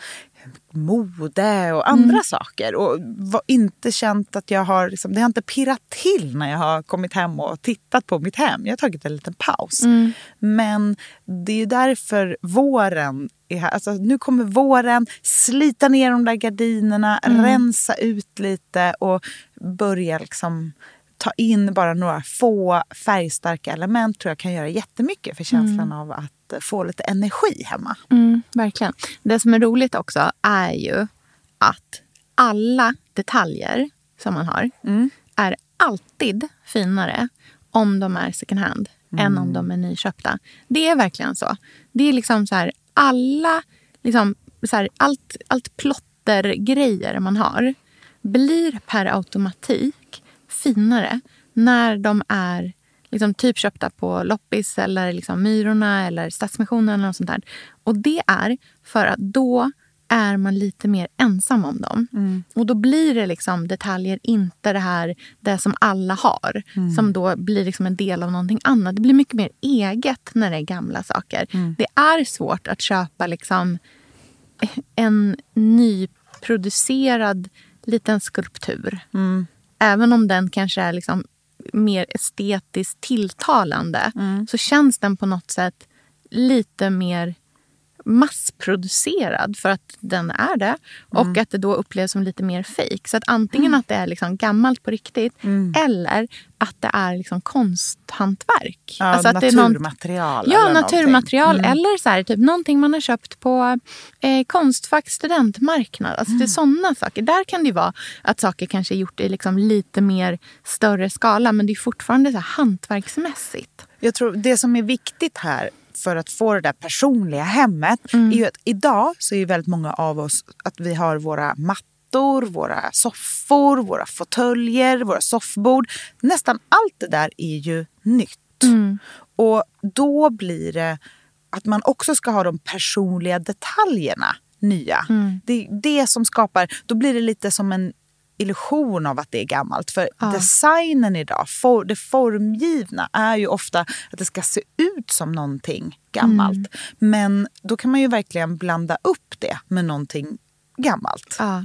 Speaker 3: mode och andra
Speaker 4: Mm.
Speaker 3: saker. Och var inte känt att jag har... Liksom, det har inte pirrat till när jag har kommit hem och tittat på mitt hem. Jag har tagit en liten paus.
Speaker 4: Mm.
Speaker 3: Men det är ju därför våren är här. Alltså, nu kommer våren, slita ner de där gardinerna,
Speaker 4: Mm.
Speaker 3: rensa ut lite och börja liksom ta in bara några få färgstarka element tror jag kan göra jättemycket för känslan av att få lite energi hemma.
Speaker 4: Mm, verkligen. Det som är roligt också är ju att alla detaljer som man har är alltid finare om de är second hand än om de är nyköpta. Det är verkligen så. Det är liksom så här, alla, liksom, så här, allt, allt plottergrejer man har blir per automatik finare när de är liksom typ köpta på loppis eller liksom Myrorna eller Stadsmissionen eller något sånt där. Och det är för att då är man lite mer ensam om dem. Och då blir det liksom detaljer, inte det här det som alla har. Som då blir liksom en del av någonting annat. Det blir mycket mer eget när det är gamla saker. Det är svårt att köpa liksom en nyproducerad liten skulptur. Även om den kanske är liksom mer estetiskt tilltalande så känns den på något sätt lite mer massproducerad för att den är det. Och
Speaker 3: Mm.
Speaker 4: att det då upplevs som lite mer fejk. Så att antingen att det är liksom gammalt på riktigt
Speaker 3: Mm.
Speaker 4: eller att det är liksom konsthantverk.
Speaker 3: Ja,
Speaker 4: alltså att det är någon-
Speaker 3: naturmaterial.
Speaker 4: Ja,
Speaker 3: eller
Speaker 4: naturmaterial.
Speaker 3: någonting. Mm.
Speaker 4: Eller så här, typ, någonting man har köpt på eh, Konstfack studentmarknad. Alltså,
Speaker 3: Mm.
Speaker 4: det är sådana saker. Där kan det vara att saker kanske är gjort i liksom lite mer större skala. Men det är fortfarande så här hantverksmässigt.
Speaker 3: Jag tror det som är viktigt här för att få det där personliga hemmet
Speaker 4: Mm.
Speaker 3: är ju att idag så är väldigt många av oss att vi har våra mattor, våra soffor, våra fåtöljer, våra soffbord. Nästan allt det där är ju nytt.
Speaker 4: Mm.
Speaker 3: Och då blir det att man också ska ha de personliga detaljerna nya.
Speaker 4: Mm.
Speaker 3: Det är det som skapar, då blir det lite som en illusion av att det är gammalt. För designen idag, for, det formgivna, är ju ofta att det ska se ut som någonting gammalt.
Speaker 4: Mm.
Speaker 3: Men då kan man ju verkligen blanda upp det med någonting gammalt.
Speaker 4: Ja.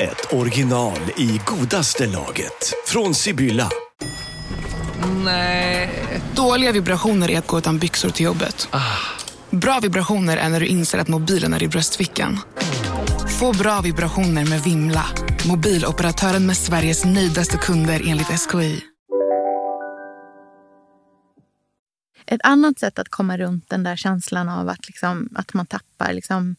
Speaker 5: ett original i godaste laget. Från Sibylla.
Speaker 6: Dåliga vibrationer är att gå utan byxor till jobbet. Bra vibrationer är när du inser att mobilen är i bröstfickan. Få bra vibrationer med Vimla. Mobiloperatören med Sveriges nöjdaste kunder enligt SKI.
Speaker 4: Ett annat sätt att komma runt den där känslan av att, liksom, att man tappar liksom,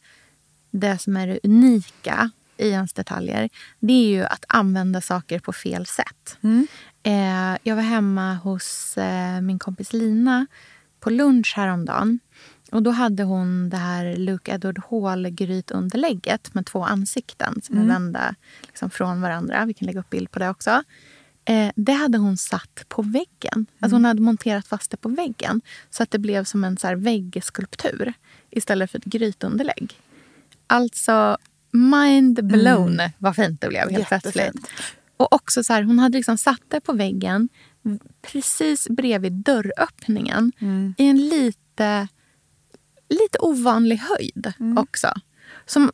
Speaker 4: det som är det unika i ens detaljer, det är ju att använda saker på fel sätt. Eh, jag var hemma hos eh, min kompis Lina på lunch häromdagen. Och då hade hon det här Luke Edward Hall-grytunderlägget med två ansikten som är vända liksom, från varandra. Vi kan lägga upp bild på det också. Eh, det hade hon satt på väggen. Alltså hon hade monterat fast det på väggen så att det blev som en så här väggskulptur istället för ett grytunderlägg. Alltså, mind blown vad fint det blev helt
Speaker 3: Jättefint.
Speaker 4: plötsligt. Och också så här, hon hade liksom satt det på väggen precis bredvid dörröppningen i en lite, lite ovanlig höjd också. Som,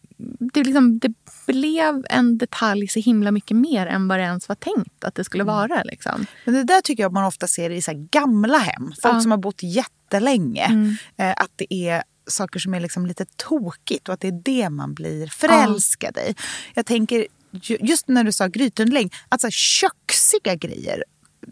Speaker 4: det, liksom, det blev en detalj så himla mycket mer än vad det ens var tänkt att det skulle vara. Liksom.
Speaker 3: Men det där tycker jag man ofta ser i så gamla hem. Folk
Speaker 4: Ja.
Speaker 3: som har bott jättelänge. Eh, att det är saker som är liksom lite tokigt och att det är det man blir förälskad i. Jag tänker, ju- just när du sa grytunderlägg, att så här köksiga grejer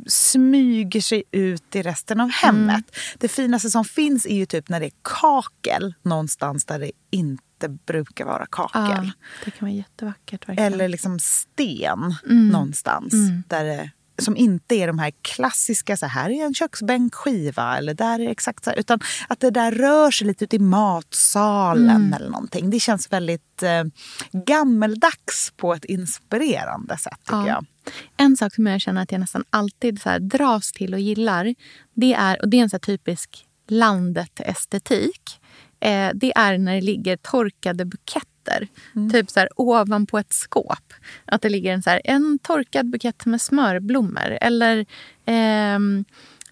Speaker 3: smyger sig ut i resten av hemmet. Det finaste som finns är ju typ när det är kakel någonstans där det inte brukar vara kakel.
Speaker 4: Ja, det kan vara jättevackert. Verkligen.
Speaker 3: Eller liksom sten
Speaker 4: Mm.
Speaker 3: någonstans. Där det, som inte är de här klassiska, så här är en köksbänkskiva eller där är exakt så här. Utan att det där rör sig lite ut i matsalen
Speaker 4: Mm.
Speaker 3: eller någonting. Det känns väldigt eh, gammeldags på ett inspirerande sätt tycker
Speaker 4: Ja.
Speaker 3: jag.
Speaker 4: En sak som jag känner att jag nästan alltid så här dras till och gillar, det är, och det är en så typisk landet-estetik. Eh, det är när det ligger torkade buketter. Typ så här ovanpå ett skåp. Att det ligger en, så här, en torkad bukett med smörblommor. Eller ehm,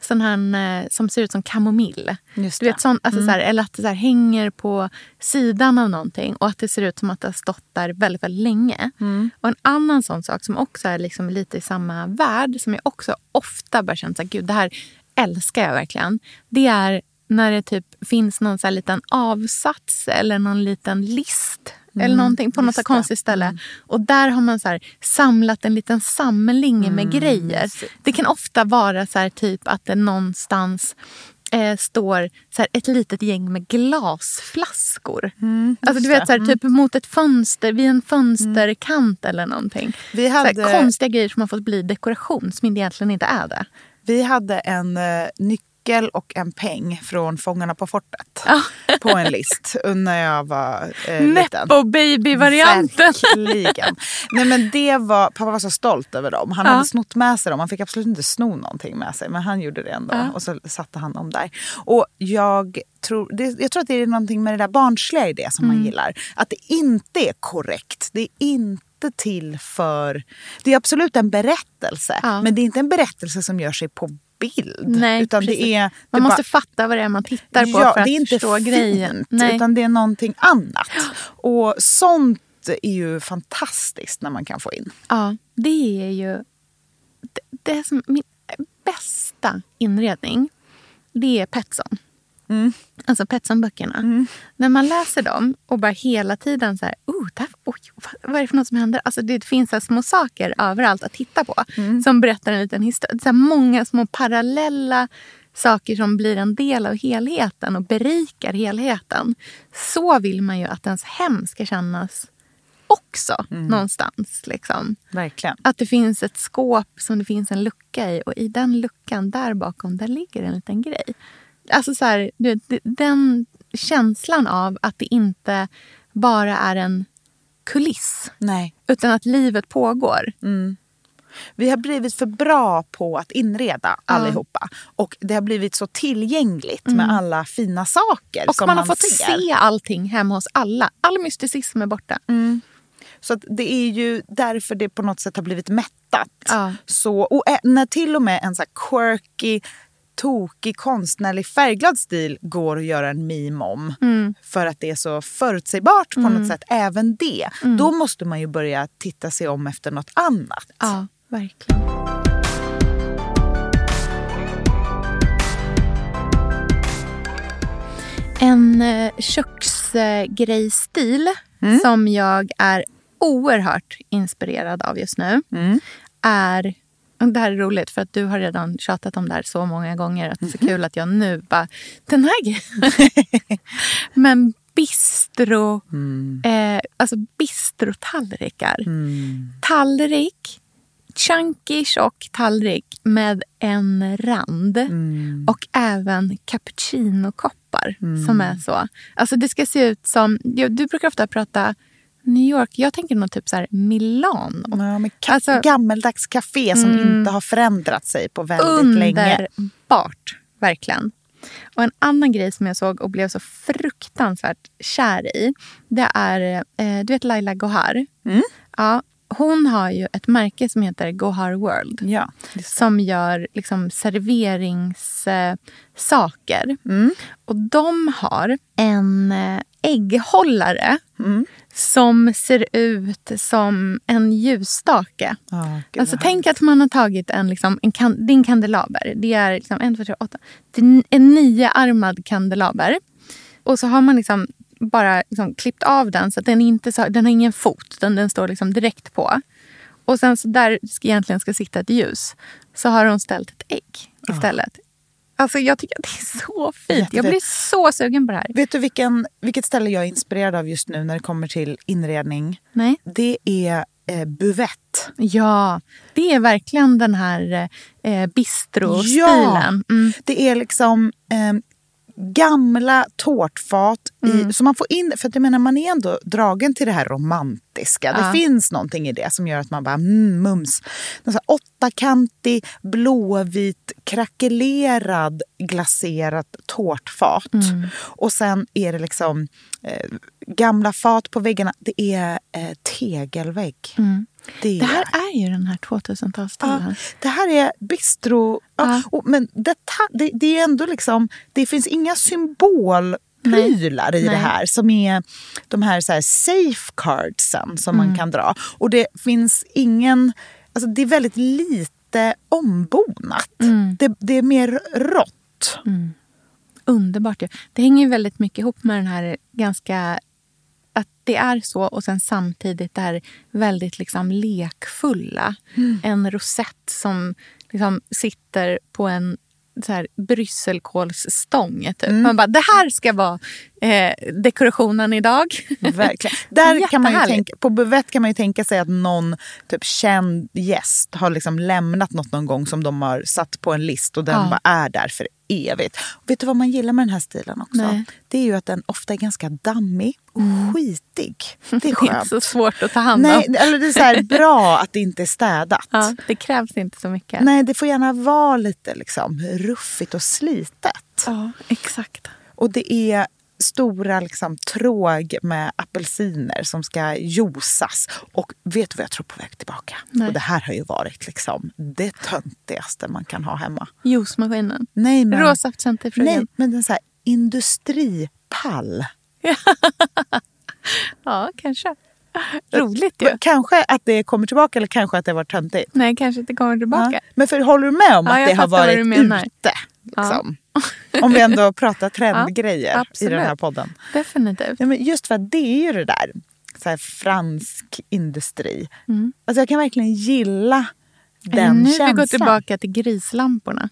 Speaker 4: sån här eh, som ser ut som kamomill. Du vet, sån, alltså, så här, eller att det så här, hänger på sidan av någonting och att det ser ut som att det har stått där väldigt, väldigt länge. Och en annan sån sak som också är liksom lite i samma värld som jag också ofta börjar känna att det här älskar jag verkligen. Det är när det typ finns någon så här liten avsats eller någon liten list eller någonting på något så här konstigt ställe. Och där har man så här samlat en liten samling med grejer. Det kan ofta vara så här typ att det någonstans eh, står så här, ett litet gäng med glasflaskor. alltså, du vet, så här, typ mot ett fönster, vid en fönsterkant eller någonting.
Speaker 3: Vi
Speaker 4: Så här,
Speaker 3: hade-
Speaker 4: konstiga grejer som har fått bli dekoration som egentligen inte är det.
Speaker 3: Vi hade en eh, nyckel och en peng från Fångarna på fortet på en list när jag var eh, liten.
Speaker 4: Nepo baby-varianten.
Speaker 3: Verkligen. Nej, men det var, pappa var så stolt över dem. Han
Speaker 4: Ja.
Speaker 3: hade snott med sig dem. Han fick absolut inte sno någonting med sig. Men han gjorde det ändå.
Speaker 4: Ja.
Speaker 3: Och så satte han dem där. Och jag tror, det, jag tror att det är någonting med det där barnsliga i det som
Speaker 4: Mm.
Speaker 3: man gillar. Att det inte är korrekt. Det är inte till för... Det är absolut en berättelse.
Speaker 4: Ja.
Speaker 3: Men det är inte en berättelse som gör sig på bild.
Speaker 4: Nej,
Speaker 3: utan
Speaker 4: precis.
Speaker 3: det är...
Speaker 4: Man
Speaker 3: det
Speaker 4: måste
Speaker 3: bara-
Speaker 4: fatta vad det är man tittar på
Speaker 3: ja,
Speaker 4: för att
Speaker 3: det är inte
Speaker 4: förstå
Speaker 3: fint,
Speaker 4: grejen. Nej.
Speaker 3: utan det är någonting annat. Och sånt är ju fantastiskt när man kan få in.
Speaker 4: Ja, det är ju... Det, det är som min bästa inredning, det är Petson.
Speaker 3: Mm.
Speaker 4: Alltså Petson-böckerna. När man läser dem och bara hela tiden så här, oh, där, oj, vad, är det för något som händer? Alltså det finns så små saker överallt att titta på som berättar en liten historia. Så många små parallella saker som blir en del av helheten och berikar helheten. Så vill man ju att ens hem ska kännas också någonstans. Liksom.
Speaker 3: Verkligen.
Speaker 4: Att det finns ett skåp som det finns en lucka i och i den luckan där bakom där ligger en liten grej. Alltså så här, den känslan av att det inte bara är en kuliss
Speaker 3: Nej.
Speaker 4: utan att livet pågår.
Speaker 3: Vi har blivit för bra på att inreda allihopa. Och det har blivit så tillgängligt med alla fina saker
Speaker 4: Och
Speaker 3: som
Speaker 4: man har fått
Speaker 3: ser.
Speaker 4: se allting hemma hos alla. All mysticism är borta.
Speaker 3: Så att det är ju därför det på något sätt har blivit mättat.
Speaker 4: Ja.
Speaker 3: Så, och när till och med en så quirky, tokig, konstnärlig, färgglad stil går att göra en meme om
Speaker 4: Mm.
Speaker 3: för att det är så förutsägbart på något sätt, även det. Då måste man ju börja titta sig om efter något annat.
Speaker 4: Ja, verkligen. En eh, köksgrejstil som jag är oerhört inspirerad av just nu är... Det här är roligt för att du har redan tjatat om det här så många gånger. Att det är så kul att jag nu bara... Den här grejen. Men bistro... Eh, alltså bistrotallrikar. Tallrik chunky, tjock tallrik med en rand. Och även cappuccinokoppar som är så. Alltså det ska se ut som... Du brukar ofta prata New York. Jag tänker nog typ så här Milano.
Speaker 3: Ja, men ka-
Speaker 4: Alltså- Mm.
Speaker 3: gammeldags café som inte har förändrat sig på väldigt länge.
Speaker 4: Underbart, verkligen. Och en annan grej som jag såg och blev så fruktansvärt kär i. Det är, eh, du vet Laila Gohar?
Speaker 3: Mm.
Speaker 4: Ja, hon har ju ett märke som heter Gohar World.
Speaker 3: Ja.
Speaker 4: Som gör liksom serveringssaker. Eh.
Speaker 3: Mm.
Speaker 4: Och de har en eh, ägghållare
Speaker 3: Mm.
Speaker 4: Som ser ut som en ljusstake.
Speaker 3: Gud,
Speaker 4: Alltså tänk att man har tagit en, liksom, en kan, din kandelaber. Det är liksom en, två, tre, åtta. Det är en nioarmad kandelaber. Och så har man liksom bara liksom klippt av den så att den inte så, den har ingen fot. Den, den står liksom direkt på. Och sen så där ska egentligen ska sitta ett ljus. Så har hon ställt ett ägg istället. Alltså jag tycker att det är så fint. Jag
Speaker 3: Jättefint.
Speaker 4: blir så sugen på det här.
Speaker 3: Vet du vilken, vilket ställe jag är inspirerad av just nu när det kommer till inredning?
Speaker 4: Nej?
Speaker 3: Det är eh, buvett.
Speaker 4: Ja, det är verkligen den här eh, bistro-stilen. Mm.
Speaker 3: Det är liksom eh, gamla tårtfat.
Speaker 4: Mm.
Speaker 3: I, så man får in, för att jag menar, man är ändå dragen till det här romantiska.
Speaker 4: Ja.
Speaker 3: Det finns någonting i det som gör att man bara mm, mums. Sån här åttakantig, blåvit, krackelerad, glaserat tårtfat.
Speaker 4: Mm.
Speaker 3: Och sen är det liksom eh, gamla fat på väggarna. Det är eh, tegelvägg. Det,
Speaker 4: Mm. Det här
Speaker 3: är-
Speaker 4: ju den här 2000-talsstilen.
Speaker 3: Ja, det här är bistro. Ja.
Speaker 4: Ja.
Speaker 3: Och, men det, det, det är ändå liksom, det finns inga symbolprylar i det
Speaker 4: Nej.
Speaker 3: här som är de här, så här safeguardsen som
Speaker 4: Mm.
Speaker 3: man kan dra. Och det finns ingen, alltså det är väldigt lite ombonat.
Speaker 4: Mm.
Speaker 3: Det, det är mer rått.
Speaker 4: Underbart ju. Det hänger väldigt mycket ihop med den här ganska... Att det är så och sen samtidigt det här väldigt liksom lekfulla. En rosett som liksom sitter på en så här brysselkålsstång. Typ. Man bara, det här ska vara eh, dekorationen idag.
Speaker 3: Verkligen. Där kan man tänka, på buvett kan man ju tänka sig att någon typ känd gäst har liksom lämnat något någon gång som de har satt på en list och den
Speaker 4: Ja.
Speaker 3: bara är där för evigt. Och vet du vad man gillar med den här stilen också?
Speaker 4: Nej.
Speaker 3: Det är ju att den ofta är ganska dammig och skitig. Det är
Speaker 4: Det är
Speaker 3: skönt.
Speaker 4: inte så svårt att ta hand
Speaker 3: Nej,
Speaker 4: om.
Speaker 3: eller det är så här bra att det inte är städat.
Speaker 4: Ja, det krävs inte så mycket.
Speaker 3: Nej, det får gärna vara lite liksom ruffigt och slitet.
Speaker 4: Ja, exakt.
Speaker 3: Och det är stora liksom, tråg med apelsiner som ska juicas. Och vet du vad jag tror på väg tillbaka?
Speaker 4: Nej.
Speaker 3: Och det här har ju varit liksom det töntigaste man kan ha hemma.
Speaker 4: Juicemaskinen.
Speaker 3: Nej, men,
Speaker 4: Råsaftcentrifugen.
Speaker 3: nej, men den så här industripall.
Speaker 4: Ja, kanske. Roligt ju.
Speaker 3: Kanske att det kommer tillbaka eller kanske att det var töntigt.
Speaker 4: Nej, kanske inte kommer tillbaka.
Speaker 3: Ja. Men för, håller du med om
Speaker 4: Ja,
Speaker 3: att det har varit ute? Liksom? Om vi ändå pratar trendgrejer
Speaker 4: Ja,
Speaker 3: i den här podden.
Speaker 4: Definitivt.
Speaker 3: Ja, men just för att det är ju det där, så här fransk industri.
Speaker 4: Mm.
Speaker 3: Alltså jag kan verkligen gilla den
Speaker 4: nu
Speaker 3: känslan.
Speaker 4: vi går tillbaka till grislamporna?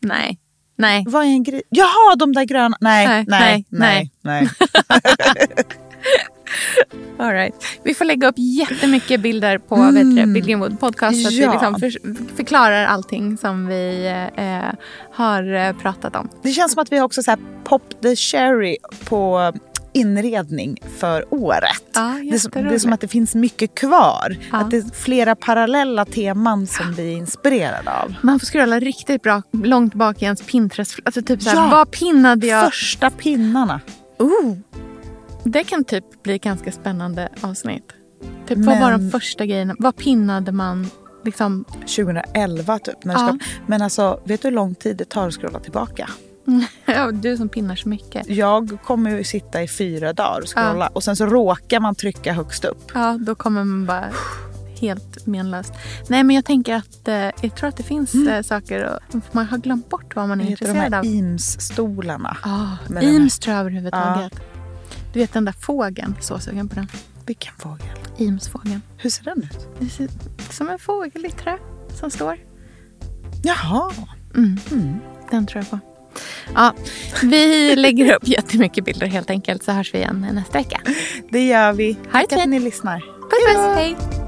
Speaker 4: Nej. Nej.
Speaker 3: Vad är en grej? Jaha, de där gröna. Nej,
Speaker 4: Nej,
Speaker 3: nej,
Speaker 4: nej,
Speaker 3: nej. nej.
Speaker 4: All right. Vi får lägga upp jättemycket bilder på mm. vet du, Bill Greenwood podcast. Så att
Speaker 3: Ja.
Speaker 4: vi liksom för, förklarar allting som vi eh, har eh, pratat om.
Speaker 3: Det känns som att vi har också så här pop the cherry på inredning för året.
Speaker 4: Ja,
Speaker 3: det, är som, det är som att det finns mycket kvar.
Speaker 4: Ja.
Speaker 3: Att det är flera parallella teman som vi är inspirerade av.
Speaker 4: Man får scrolla riktigt bra långt bak i ens Pinterest. Alltså typ så här,
Speaker 3: Ja.
Speaker 4: vad pinnade jag?
Speaker 3: Första pinnarna.
Speaker 4: Oh, det kan typ bli ett ganska spännande avsnitt. Typ, Vad var de
Speaker 3: Men-
Speaker 4: första grejerna? Vad pinnade man? Liksom,
Speaker 3: 2011 typ. När
Speaker 4: Ja.
Speaker 3: ska, men alltså, vet du hur lång tid det tar att scrolla tillbaka?
Speaker 4: ja, du som pinnar så mycket.
Speaker 3: Jag kommer ju sitta i fyra dagar och scrolla och sen så råkar man trycka högst upp.
Speaker 4: Ja, då kommer man bara helt menlöst. Nej, men jag tänker att eh, jag tror att det finns eh, saker och man har glömt bort vad man är
Speaker 3: Vad heter de
Speaker 4: intresserad
Speaker 3: här
Speaker 4: av.
Speaker 3: Eames-stolarna?
Speaker 4: Ah,
Speaker 3: med den här-
Speaker 4: Eames tror jag överhuvudtaget. Du vet den där fågeln, så sugen på den.
Speaker 3: Vilken fågel?
Speaker 4: Eames-fågeln.
Speaker 3: Hur ser den ut?
Speaker 4: Det ser som en fågel i trä som står.
Speaker 3: Jaha.
Speaker 4: Mm. Den tror jag på. Ja, vi lägger upp jättemycket bilder helt enkelt så hörs vi igen nästa vecka.
Speaker 3: Det gör vi. Tack
Speaker 4: Tess.
Speaker 3: att ni lyssnar.
Speaker 4: Puss puss, hej!